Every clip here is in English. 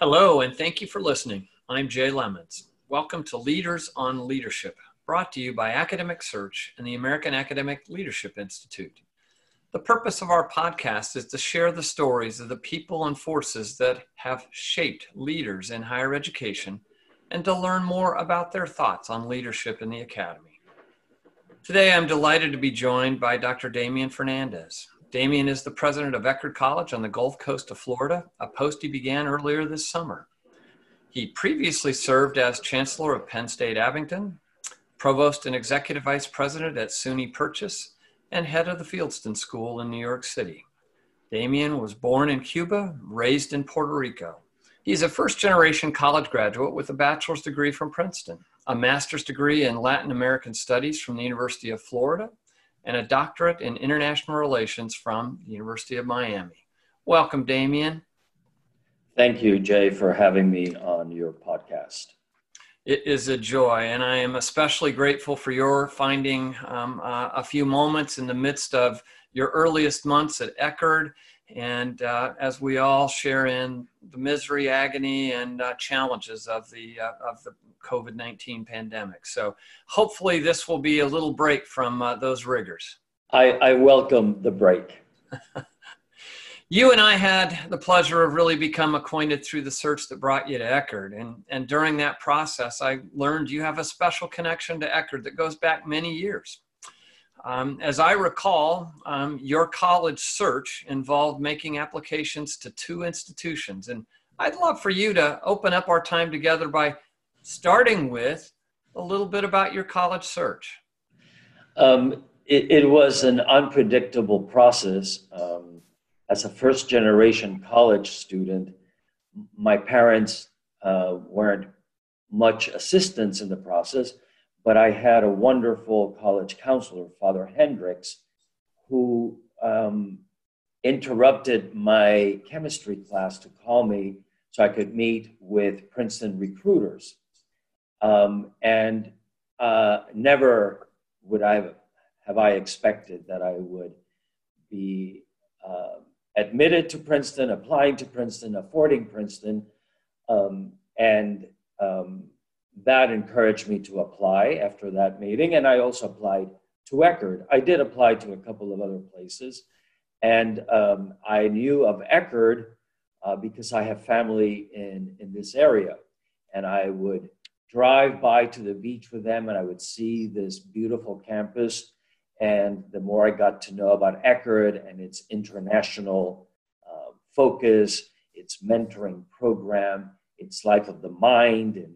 Hello, and thank you for listening. I'm Jay Lemons. Welcome to Leaders on Leadership, brought to you by Academic Search and the American Academic Leadership Institute. The purpose of our podcast is to share the stories of the people and forces that have shaped leaders in higher education and to learn more about their thoughts on leadership in the academy. Today, I'm delighted to be joined by Dr. Damian Fernandez. Damian is the president of Eckerd College on the Gulf Coast of Florida, a post he began earlier this summer. He previously served as Chancellor of Penn State Abington, Provost and Executive Vice President at SUNY Purchase, and head of the Fieldston School in New York City. Damian was born in Cuba, raised in Puerto Rico. He's a first generation college graduate with a bachelor's degree from Princeton, a master's degree in Latin American Studies from the University of Florida, and a doctorate in international relations from the University of Miami. Welcome, Damian. Thank you, Jay, for having me on your podcast. It is a joy, and I am especially grateful for your finding um, uh, a few moments in the midst of your earliest months at Eckerd, and uh, as we all share in the misery, agony, and uh, challenges of the uh, of the COVID 19 pandemic. So hopefully, this will be a little break from uh, those rigors. I, I welcome the break. you and I had the pleasure of really become acquainted through the search that brought you to Eckerd. And, and during that process, I learned you have a special connection to Eckerd that goes back many years. Um, as I recall, um, your college search involved making applications to two institutions. And I'd love for you to open up our time together by starting with a little bit about your college search. Um, it, it, was an unpredictable process. Um, as a first generation college student, my parents uh, weren't much assistance in the process, but I had a wonderful college counselor, Father Hendricks, who um, interrupted my chemistry class to call me so I could meet with Princeton recruiters. Um, and uh, never would I have I expected that I would be uh, admitted to Princeton, applying to Princeton, affording Princeton, um, and um, that encouraged me to apply after that meeting. And I also applied to Eckerd. I did apply to a couple of other places, and um, I knew of Eckerd uh, because I have family in in this area, and I would drive by to the beach with them and I would see this beautiful campus. And the more I got to know about Eckerd and its international uh, focus, its mentoring program, its life of the mind, and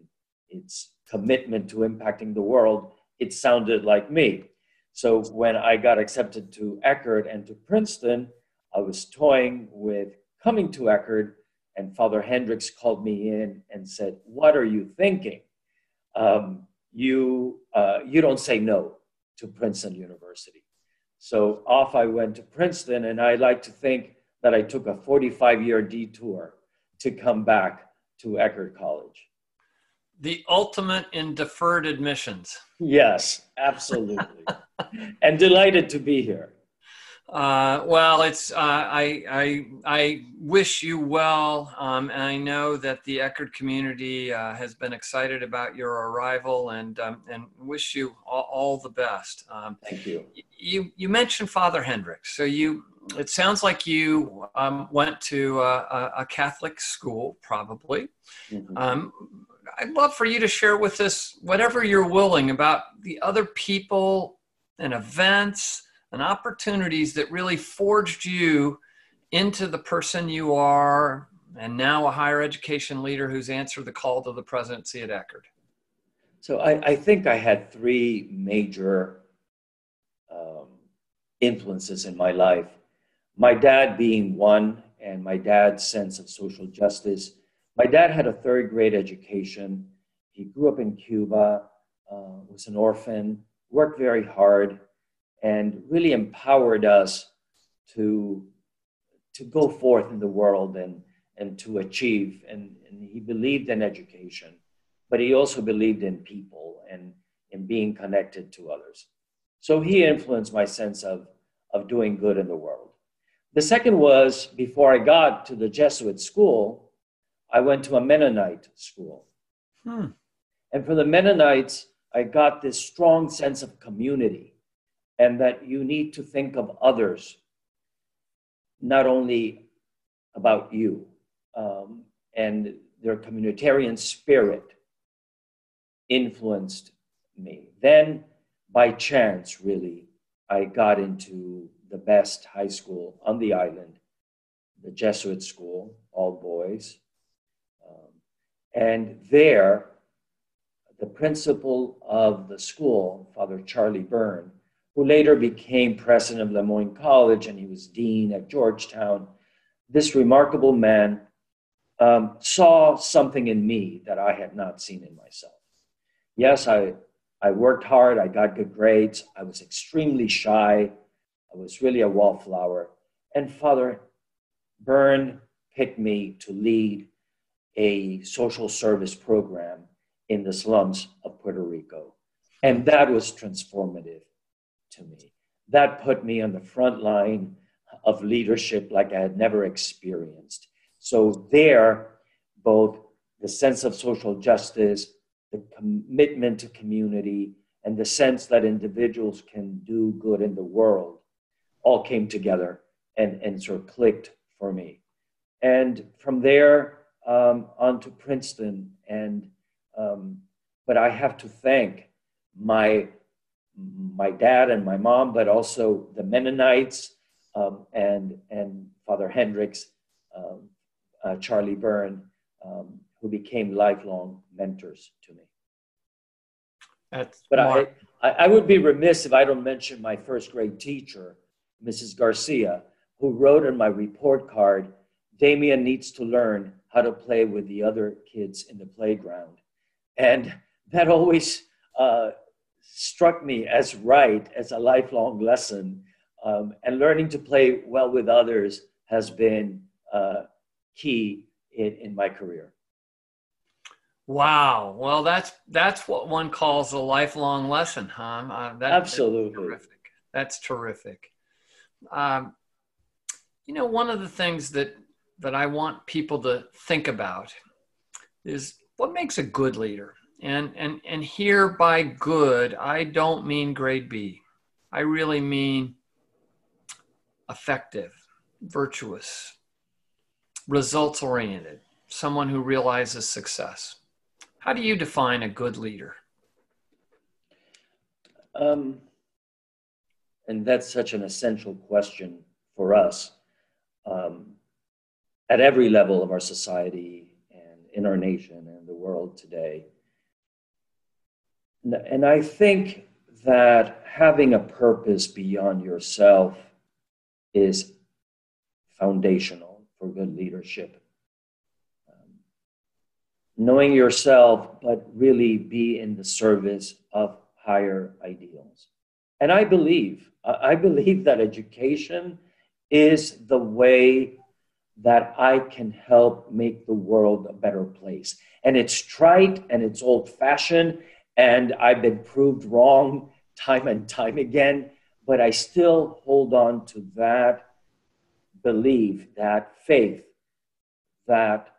its commitment to impacting the world, it sounded like me. So when I got accepted to Eckerd and to Princeton, I was toying with coming to Eckerd, and Father Hendricks called me in and said, What are you thinking? um, you, uh, you don't say no to Princeton University. So off I went to Princeton, and I like to think that I took a 45 year detour to come back to Eckerd College. The ultimate in deferred admissions. Yes, absolutely. and delighted to be here. Uh, well, it's uh, I, I I wish you well, um, and I know that the Eckerd community uh, has been excited about your arrival, and um, and wish you all, all the best. Um, Thank you. You you mentioned Father Hendricks, so you it sounds like you um, went to a, a, Catholic school, probably. Mm-hmm. Um, I'd love for you to share with us whatever you're willing about the other people and events and opportunities that really forged you into the person you are and now a higher education leader who's answered the call to the presidency at Eckerd? So I, I think I had three major um, influences in my life. My dad being one, and my dad's sense of social justice. My dad had a third grade education. He grew up in Cuba, uh, was an orphan, worked very hard, and really empowered us to, to go forth in the world and, and to achieve. And, and he believed in education, but he also believed in people and in being connected to others. So he influenced my sense of, of doing good in the world. The second was before I got to the Jesuit school, I went to a Mennonite school. Hmm. And for the Mennonites, I got this strong sense of community and that you need to think of others, not only about you. Um, and their communitarian spirit influenced me. Then, by chance, really, I got into the best high school on the island, the Jesuit school, all boys. Um, and there, the principal of the school, Father Charlie Beirne, who later became president of Le Moyne College and he was dean at Georgetown, this remarkable man um, saw something in me that I had not seen in myself. Yes, I, I worked hard, I got good grades, I was extremely shy, I was really a wallflower. And Father Beirne picked me to lead a social service program in the slums of Puerto Rico. And that was transformative. That put me on the front line of leadership like I had never experienced. So, there, both the sense of social justice, the commitment to community, and the sense that individuals can do good in the world all came together and, and sort of clicked for me. And from there um, on to Princeton. And um, but I have to thank my my dad and my mom, but also the Mennonites um, and and Father Hendricks, um, uh, Charlie Beirne, um, who became lifelong mentors to me. That's but I, I, I would be remiss if I don't mention my first grade teacher, Mrs. Garcia, who wrote on my report card, Damian needs to learn how to play with the other kids in the playground. And that always uh, struck me as right, as a lifelong lesson. Um, and learning to play well with others has been uh, key in, in my career. Wow. Well, that's that's what one calls a lifelong lesson, huh? Uh, that, Absolutely. That's terrific. That's terrific. Um, you know, one of the things that that I want people to think about is what makes a good leader. And and and here by good, I don't mean grade B. I really mean effective, virtuous, results oriented, someone who realizes success. How do you define a good leader? Um, and that's such an essential question for us um, at every level of our society and in our nation and the world today. And I think that having a purpose beyond yourself is foundational for good leadership knowing yourself, but really be in the service of higher ideals. And I believe, I believe that education is the way that I can help make the world a better place. And it's trite and it's old fashioned, and I've been proved wrong time and time again, but I still hold on to that belief, that faith, that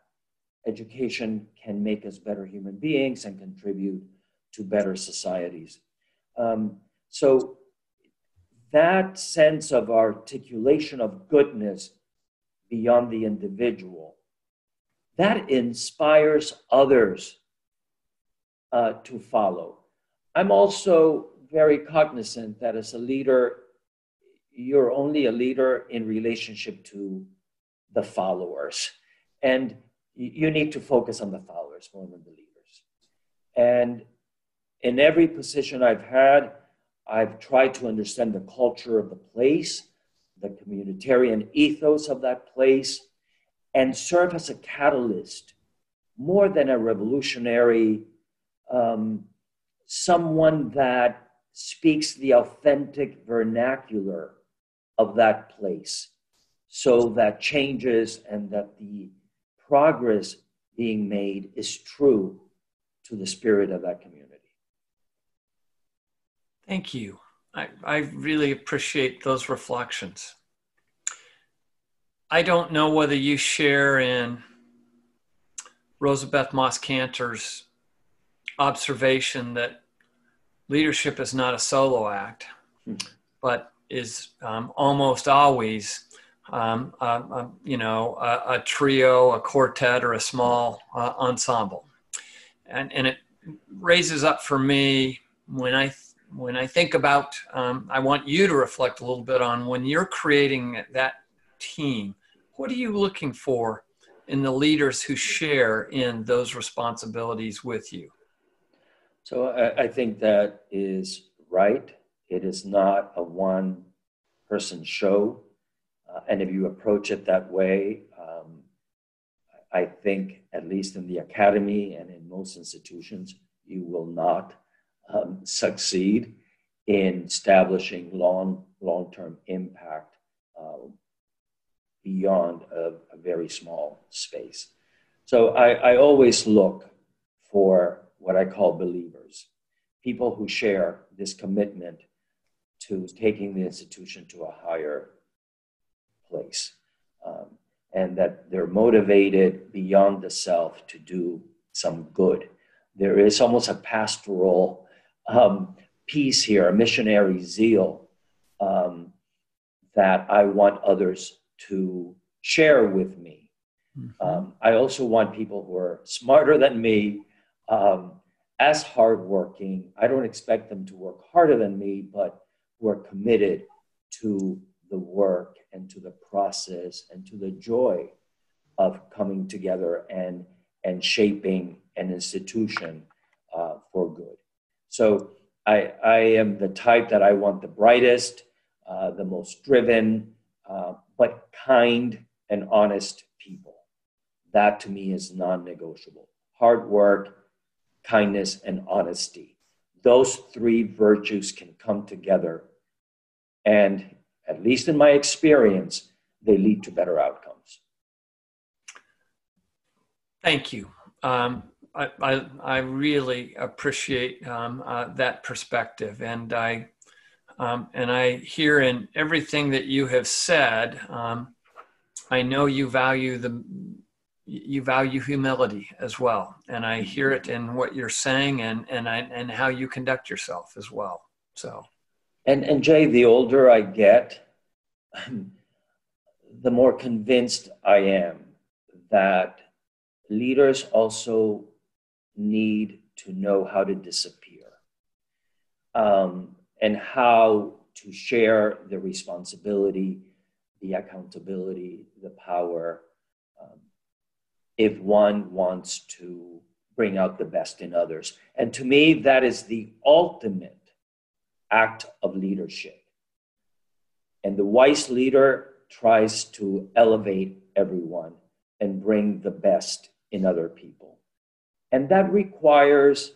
education can make us better human beings and contribute to better societies. Um, so that sense of articulation of goodness beyond the individual, that inspires others uh, to follow. I'm also very cognizant that as a leader, you're only a leader in relationship to the followers. And you need to focus on the followers more than the leaders. And in every position I've had, I've tried to understand the culture of the place, the communitarian ethos of that place, and serve as a catalyst more than a revolutionary, um, someone that speaks the authentic vernacular of that place so that changes and that the progress being made is true to the spirit of that community. Thank you. I, I really appreciate those reflections. I don't know whether you share in Rosabeth Moss Kanter's observation that leadership is not a solo act, mm. but is um, almost always, um, uh, uh, you know, a, a, trio, a quartet, or a small uh, ensemble, and and it raises up for me when I when I think about. Um, I want you to reflect a little bit on when you're creating that team. What are you looking for in the leaders who share in those responsibilities with you? So I, I think that is right. It is not a one person show. Uh, and if you approach it that way, um, I think, at least in the academy and in most institutions, you will not um, succeed in establishing long long term impact uh, beyond a, a, very small space. So I, I always look for what I call believers, people who share this commitment to taking the institution to a higher place. Um, and that they're motivated beyond the self to do some good. There is almost a pastoral um, piece here, a missionary zeal um, that I want others to share with me. Mm-hmm. Um, I also want people who are smarter than me, um, as hardworking. I don't expect them to work harder than me, but who are committed to the work and to the process and to the joy of coming together and, and shaping an institution uh, for good. So I, I am the type that I want the brightest, uh, the most driven, uh, but kind and honest people. That to me is non negotiable. Hard work, kindness, and honesty. Those three virtues can come together. And at least in my experience, they lead to better outcomes. Thank you. Um, I, I, I, really appreciate um, uh, that perspective. And I um, and I hear in everything that you have said, um, I know you value the you value humility as well, and I hear it in what you're saying and and I, and how you conduct yourself as well. So, and and Jay, the older I get, the more convinced I am that leaders also need to know how to disappear. Um, and how to share the responsibility, the accountability, the power, if one wants to bring out the best in others. And to me, that is the ultimate act of leadership. And the wise leader tries to elevate everyone and bring the best in other people. And that requires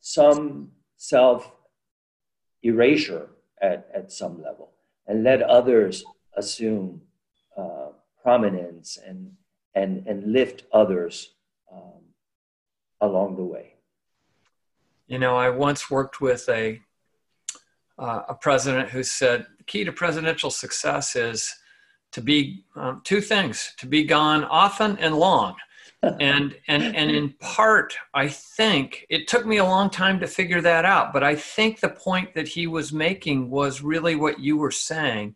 some self erasure at, at some level and let others assume uh, prominence and, and, and lift others um, along the way. You know, I once worked with a, uh, a president who said the key to presidential success is to be um, two things to be gone often and long and and and in part i think it took me a long time to figure that out but i think the point that he was making was really what you were saying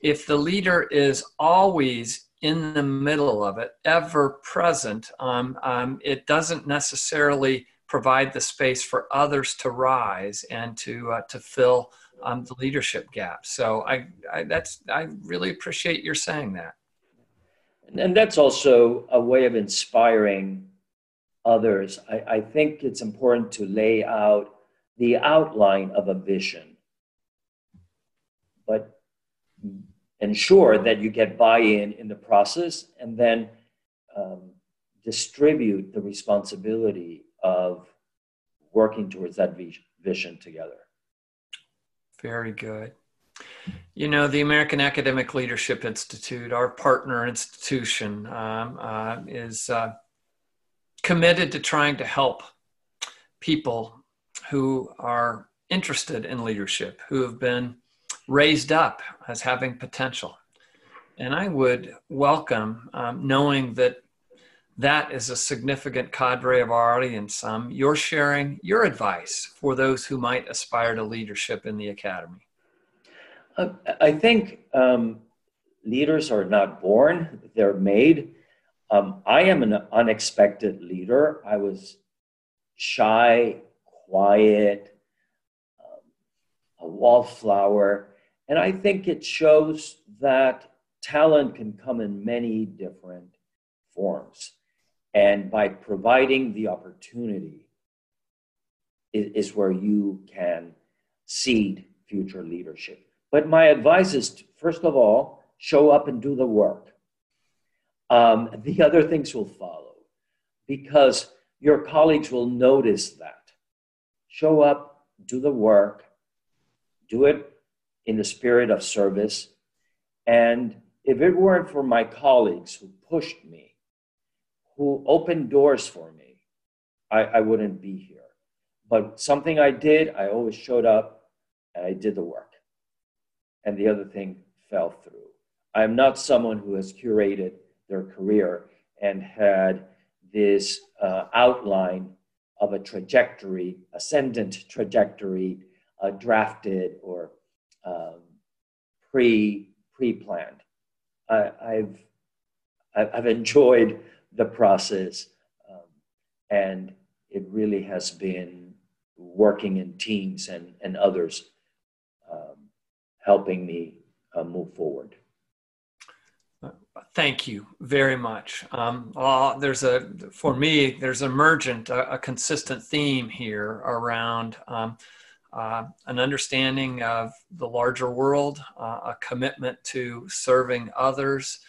if the leader is always in the middle of it ever present um, um, it doesn't necessarily provide the space for others to rise and to uh, to fill um, the leadership gap. So I, I that's i really appreciate your saying that. And that's also a way of inspiring others. I, I think it's important to lay out the outline of a vision, but ensure that you get buy in in the process and then um, distribute the responsibility of working towards that vision together. Very good. You know, the American Academic Leadership Institute, our partner institution, um, uh, is uh, committed to trying to help people who are interested in leadership, who have been raised up as having potential. And I would welcome um, knowing that that is a significant cadre of our audience. Um, you're sharing your advice for those who might aspire to leadership in the academy. Uh, I think um, leaders are not born, they're made. Um, I am an unexpected leader. I was shy, quiet, um, a wallflower. And I think it shows that talent can come in many different forms. And by providing the opportunity is, where you can seed future leadership. But my advice is to, first of all, show up and do the work. Um, the other things will follow because your colleagues will notice that. Show up, do the work, do it in the spirit of service. And if it weren't for my colleagues who pushed me, who opened doors for me, I, I wouldn't be here. But something I did, I always showed up and I did the work. And the other thing fell through. I'm not someone who has curated their career and had this uh, outline of a trajectory, ascendant trajectory, uh, drafted or um, pre pre planned. I've I've enjoyed the process, um, and it really has been working in teams and and others um, helping me uh, move forward. Thank you very much. Um, uh, there's a, for me, there's emergent, a, a consistent theme here around um, uh, an understanding of the larger world, uh, a commitment to serving others,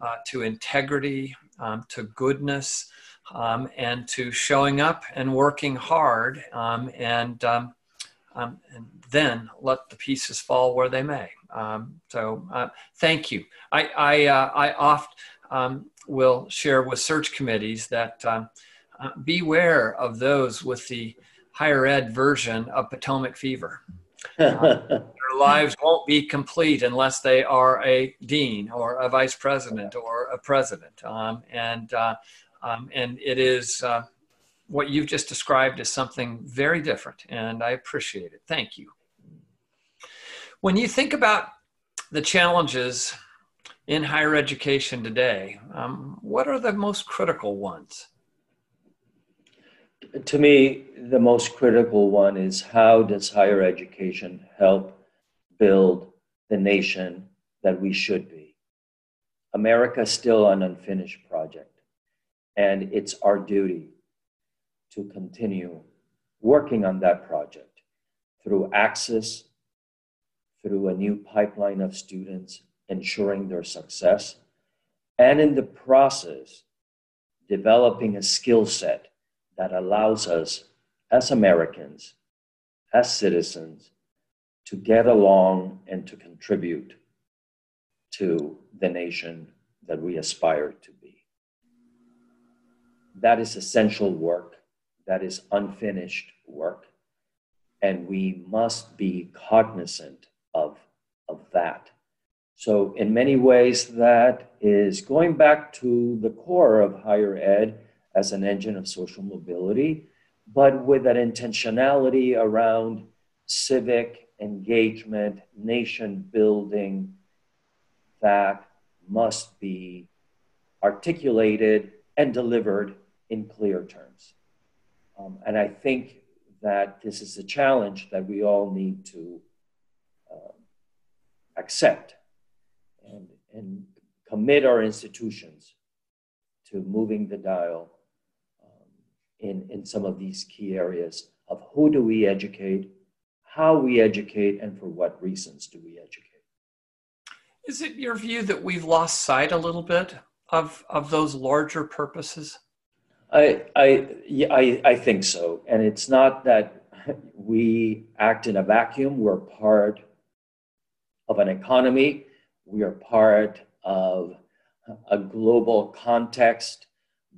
uh, to integrity, um, to goodness, um, and to showing up and working hard, um, and, um, and then let the pieces fall where they may. Um, so uh, thank you. I, I, uh, I oft um, will share with search committees that um, beware of those with the higher ed version of Potomac fever. Uh, their lives won't be complete unless they are a dean or a vice president or a president. Um, and, uh, um, and it is uh, what you've just described as something very different. And I appreciate it. Thank you. When you think about the challenges in higher education today, um, what are the most critical ones? To me, the most critical one is how does higher education help build the nation that we should be? America is still an unfinished project, and it's our duty to continue working on that project through access through a new pipeline of students, ensuring their success, and in the process, developing a skill set that allows us as Americans, as citizens, to get along and to contribute to the nation that we aspire to be. That is essential work, that is unfinished work, and we must be cognizant of, of that. So, in many ways, that is going back to the core of higher ed as an engine of social mobility, but with that intentionality around civic engagement, nation building that must be articulated and delivered in clear terms. Um, and I think that this is a challenge that we all need to accept and, and commit our institutions to moving the dial in, in some of these key areas of who do we educate, how we educate, and for what reasons do we educate. Is it your view that we've lost sight a little bit of, of those larger purposes? I, I, yeah, I, I think so. And it's not that we act in a vacuum, we're part of an economy. We are part of a global context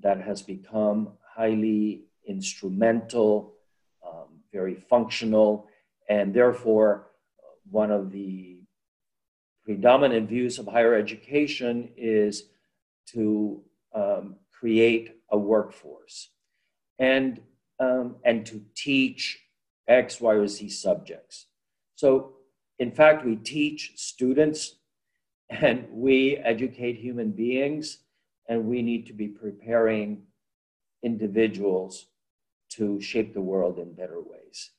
that has become highly instrumental, um, very functional, and therefore, one of the predominant views of higher education is to um, create a workforce and, um, and to teach X, Y, or Z subjects. So, in fact, we teach students and we educate human beings, and we need to be preparing individuals to shape the world in better ways.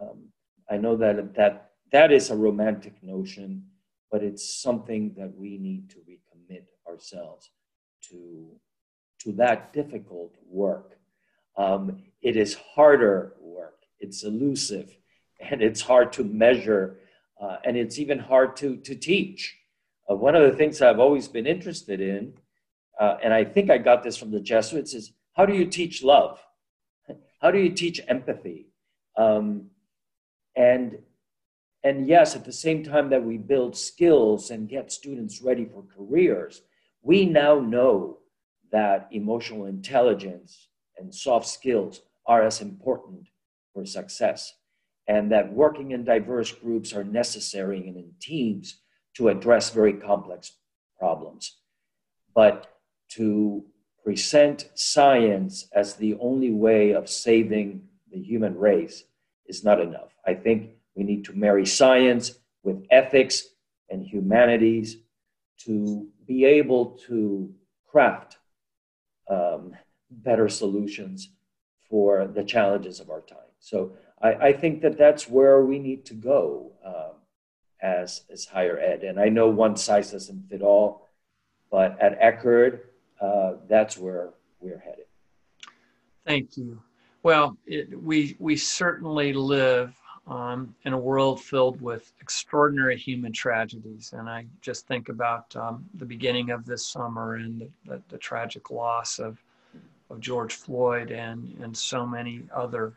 Um, I know that, that that is a romantic notion, but it's something that we need to recommit ourselves to, to that difficult work. Um, it is harder work, it's elusive, and it's hard to measure, uh, and it's even hard to, to teach. Uh, one of the things I've always been interested in, uh, and I think I got this from the Jesuits, is how do you teach love? How do you teach empathy? Um, and and yes, at the same time that we build skills and get students ready for careers, we now know that emotional intelligence and soft skills are as important for success, and that working in diverse groups are necessary and in teams to address very complex problems. But to present science as the only way of saving the human race is not enough. I think we need to marry science with ethics and humanities to be able to craft um, better solutions for the challenges of our time. So I, I think that that's where we need to go um, as, as higher ed. And I know one size doesn't fit all, but at Eckerd, uh, that's where we're headed. Thank you. Well, it, we we certainly live um, in a world filled with extraordinary human tragedies, and I just think about um, the beginning of this summer and the, the, the, tragic loss of of George Floyd and and so many other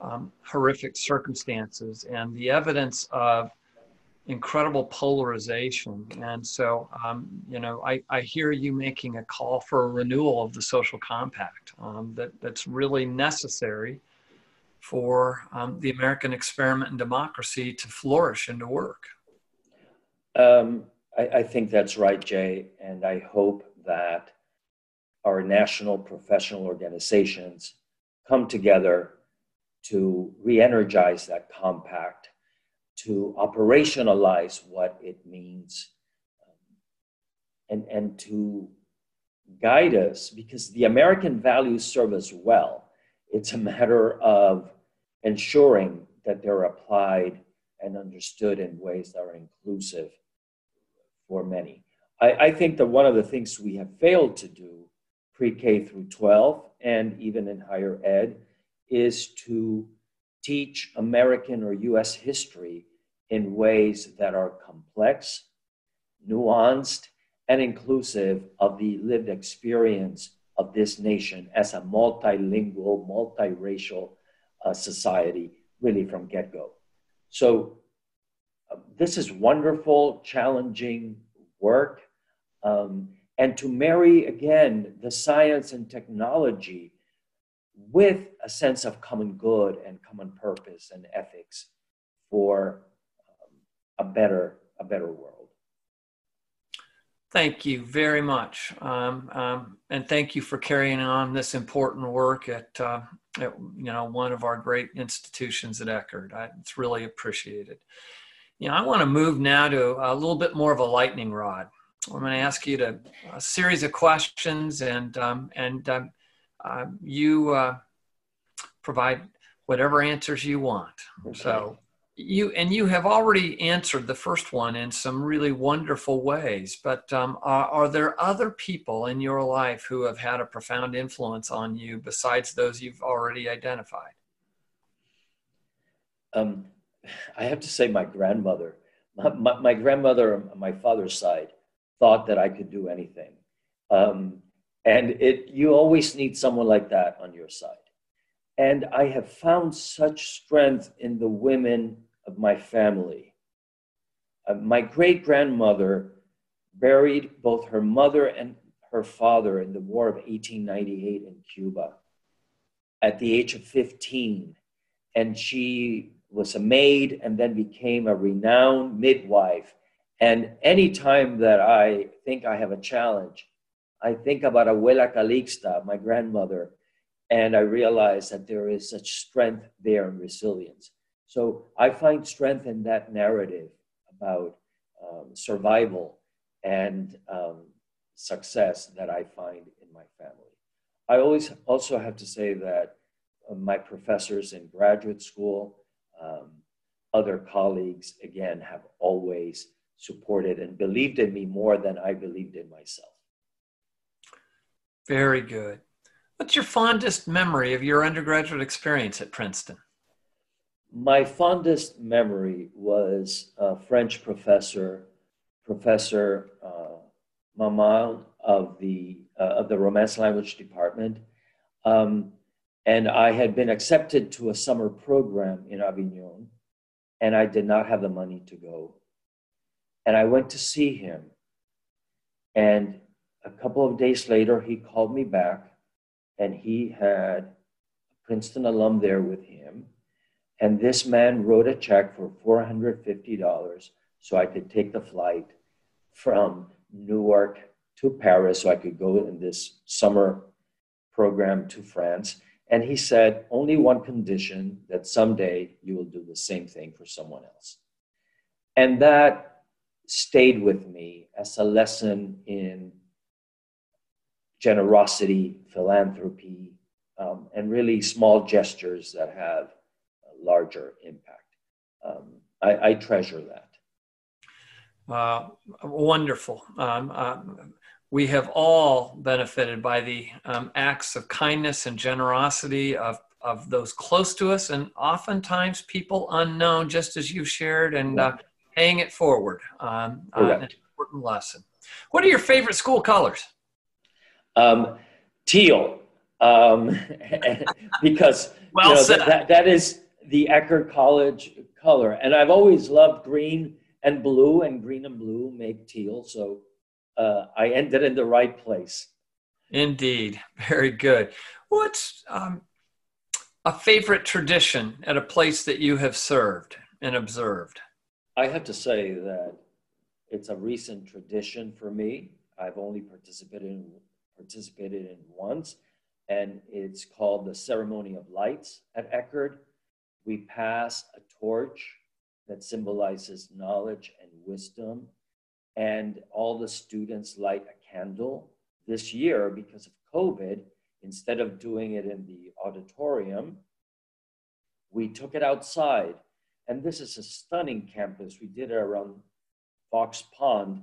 um, horrific circumstances, and the evidence of incredible polarization. And so, um, you know, I, I hear you making a call for a renewal of the social compact um, that, that's really necessary for um, the American experiment in democracy to flourish and to work. Um, I, I think that's right, Jay. And I hope that our national professional organizations come together to re energize that compact to operationalize what it means um, and, and to guide us because the American values serve us well. It's a matter of ensuring that they're applied and understood in ways that are inclusive for many. I, I think that one of the things we have failed to do pre K through 12 and even in higher ed is to teach American or US history in ways that are complex, nuanced, and inclusive of the lived experience of this nation as a multilingual, multiracial uh, society, really from get go. So, uh, this is wonderful, challenging work. Um, and to marry again the science and technology with a sense of common good and common purpose and ethics for a better a better world thank you very much um, um, and thank you for carrying on this important work at, uh, at you know one of our great institutions at Eckerd. I, it's really appreciated you know i want to move now to a little bit more of a lightning rod i'm going to ask you to a series of questions and um, and um, uh, you uh, provide whatever answers you want. Okay. So you and you have already answered the first one in some really wonderful ways. But um, are, are, there other people in your life who have had a profound influence on you besides those you've already identified? Um, I have to say, my grandmother. My, my, my, grandmother on my father's side thought that I could do anything. Um, and it, you always need someone like that on your side. And I have found such strength in the women of my family. Uh, my great grandmother buried both her mother and her father in the War of 1898 in Cuba at the age of 15. And she was a maid and then became a renowned midwife. And anytime that I think I have a challenge, I think about Abuela Calixta, my grandmother, and I realize that there is such strength there and resilience. So I find strength in that narrative about um, survival and um, success that I find in my family. I always also have to say that uh, my professors in graduate school, um, other colleagues, again, have always supported and believed in me more than I believed in myself. Very good. What's your fondest memory of your undergraduate experience at Princeton? My fondest memory was a French professor, Professor uh, Mamal of the, uh, of the Romance Language Department. Um, and I had been accepted to a summer program in Avignon, and I did not have the money to go. And I went to see him. And a couple of days later, he called me back, and he had a Princeton alum there with him. And this man wrote a check for $450 so I could take the flight from Newark to Paris so I could go in this summer program to France. And he said, only one condition that someday you will do the same thing for someone else. And that stayed with me as a lesson in generosity, philanthropy, um, and really small gestures that have larger impact. Um, I, I, treasure that. Uh, wonderful. Um, uh, we have all benefited by the um, acts of kindness and generosity of, of those close to us, and oftentimes people unknown, just as you shared, and uh, paying it forward. Um, uh, an important lesson. What are your favorite school colors? Um, teal, um, because well you know, that, that, that is the Eckerd College color, and I've always loved green and blue, and green and blue make teal. So uh, I ended in the right place. Indeed. Very good. What's um, a favorite tradition at a place that you have served and observed? I have to say that it's a recent tradition for me. I've only participated in, participated in once, and it's called the Ceremony of Lights at Eckerd. We pass a torch that symbolizes knowledge and wisdom and all the students light a candle. This year, because of COVID, instead of doing it in the auditorium, we took it outside. And this is a stunning campus. We did it around Fox Pond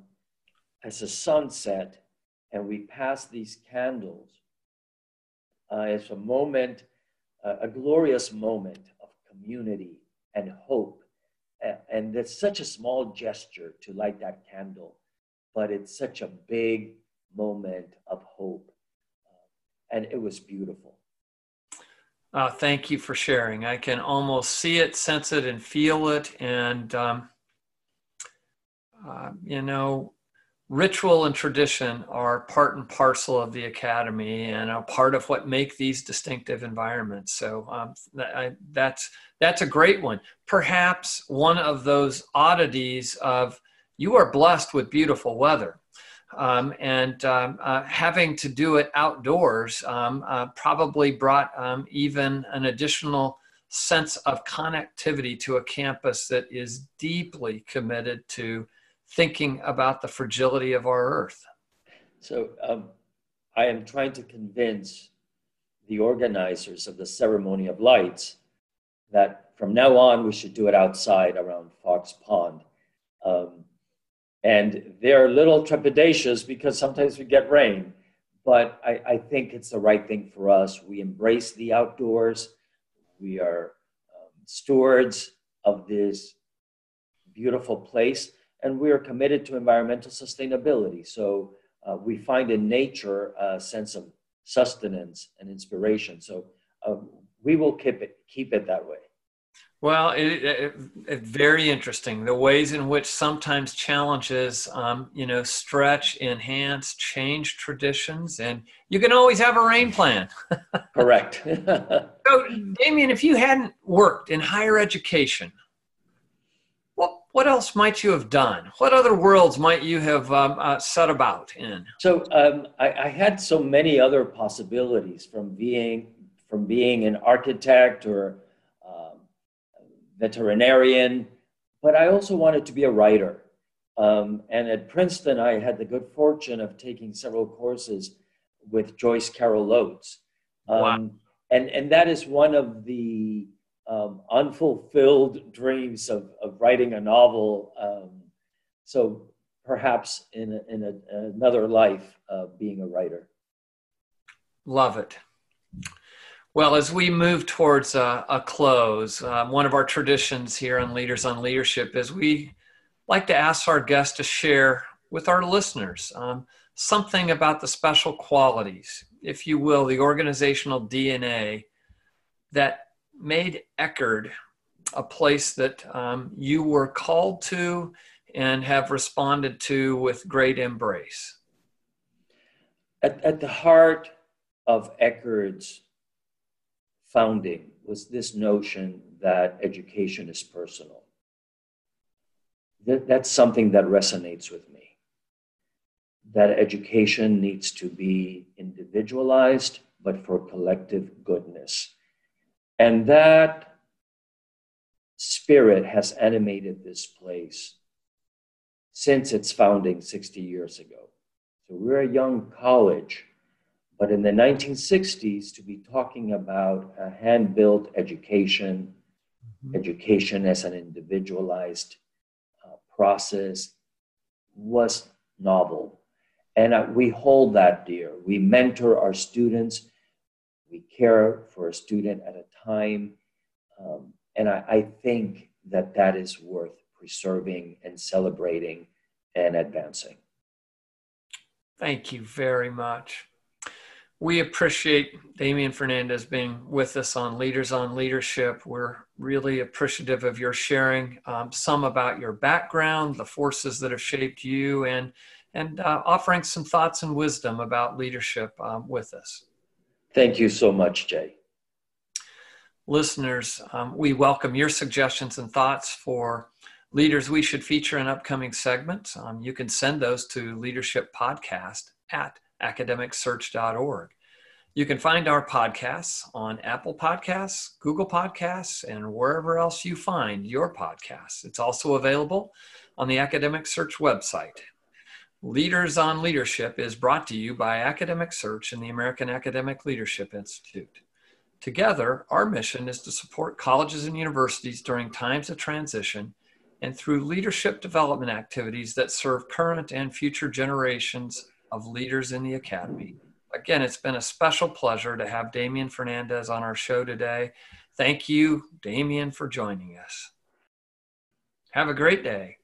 as a sunset, and we passed these candles. Uh, it's a moment, uh, a glorious moment community and hope and it's such a small gesture to light that candle, but it's such a big moment of hope. Uh, and it was beautiful. Uh, thank you for sharing. I can almost see it, sense it, and feel it. And, um, uh, you know, ritual and tradition are part and parcel of the academy and a part of what make these distinctive environments. So um, I, that's that's a great one. Perhaps one of those oddities of you are blessed with beautiful weather. Um, and um, uh, having to do it outdoors um, uh, probably brought um, even an additional sense of connectivity to a campus that is deeply committed to thinking about the fragility of our earth. So um, I am trying to convince the organizers of the ceremony of lights that from now on we should do it outside around Fox Pond. Um, and they're a little trepidatious because sometimes we get rain, but I, I, think it's the right thing for us. We embrace the outdoors. We are um, stewards of this beautiful place and we are committed to environmental sustainability. So uh, we find in nature a sense of sustenance and inspiration. So uh, we will keep it keep it that way. Well, it's it, it, very interesting the ways in which sometimes challenges, um, you know, stretch, enhance, change traditions, and you can always have a rain plan. Correct. so, Damian, if you hadn't worked in higher education, what else might you have done? What other worlds might you have um, uh, set about in? So um, I, I, had so many other possibilities from being from being an architect or um, veterinarian, but I also wanted to be a writer. Um, and at Princeton, I had the good fortune of taking several courses with Joyce Carol Oates. wow. Um, and, and that is one of the um, unfulfilled dreams of, of writing a novel. Um, so perhaps in, a, in a, another life, uh, being a writer. Love it. Well, as we move towards a, a close, um, one of our traditions here on Leaders on Leadership is we like to ask our guests to share with our listeners um, something about the special qualities, if you will, the organizational DNA that made Eckerd a place that um, you were called to and have responded to with great embrace? At, at the heart of Eckerd's founding was this notion that education is personal. That, that's something that resonates with me. That education needs to be individualized, but for collective goodness. And that spirit has animated this place since its founding 60 years ago. So we're a young college, but in the 1960s, to be talking about a hand built education, mm-hmm. education as an individualized uh, process, was novel. And uh, we hold that dear. We mentor our students we care for a student at a time. Um, and I, I think that that is worth preserving and celebrating and advancing. Thank you very much. We appreciate Damian Fernandez being with us on Leaders on Leadership. We're really appreciative of your sharing um, some about your background, the forces that have shaped you, and and uh, offering some thoughts and wisdom about leadership um, with us. Thank you so much, Jay. Listeners, um, we welcome your suggestions and thoughts for leaders we should feature in upcoming segments. Um, you can send those to Leadership Podcast at academicsearch.org. You can find our podcasts on Apple Podcasts, Google Podcasts, and wherever else you find your podcasts. It's also available on the Academic Search website Leaders on Leadership is brought to you by Academic Search and the American Academic Leadership Institute. Together, our mission is to support colleges and universities during times of transition and through leadership development activities that serve current and future generations of leaders in the academy. Again, it's been a special pleasure to have Damian Fernandez on our show today. Thank you, Damian, for joining us. Have a great day.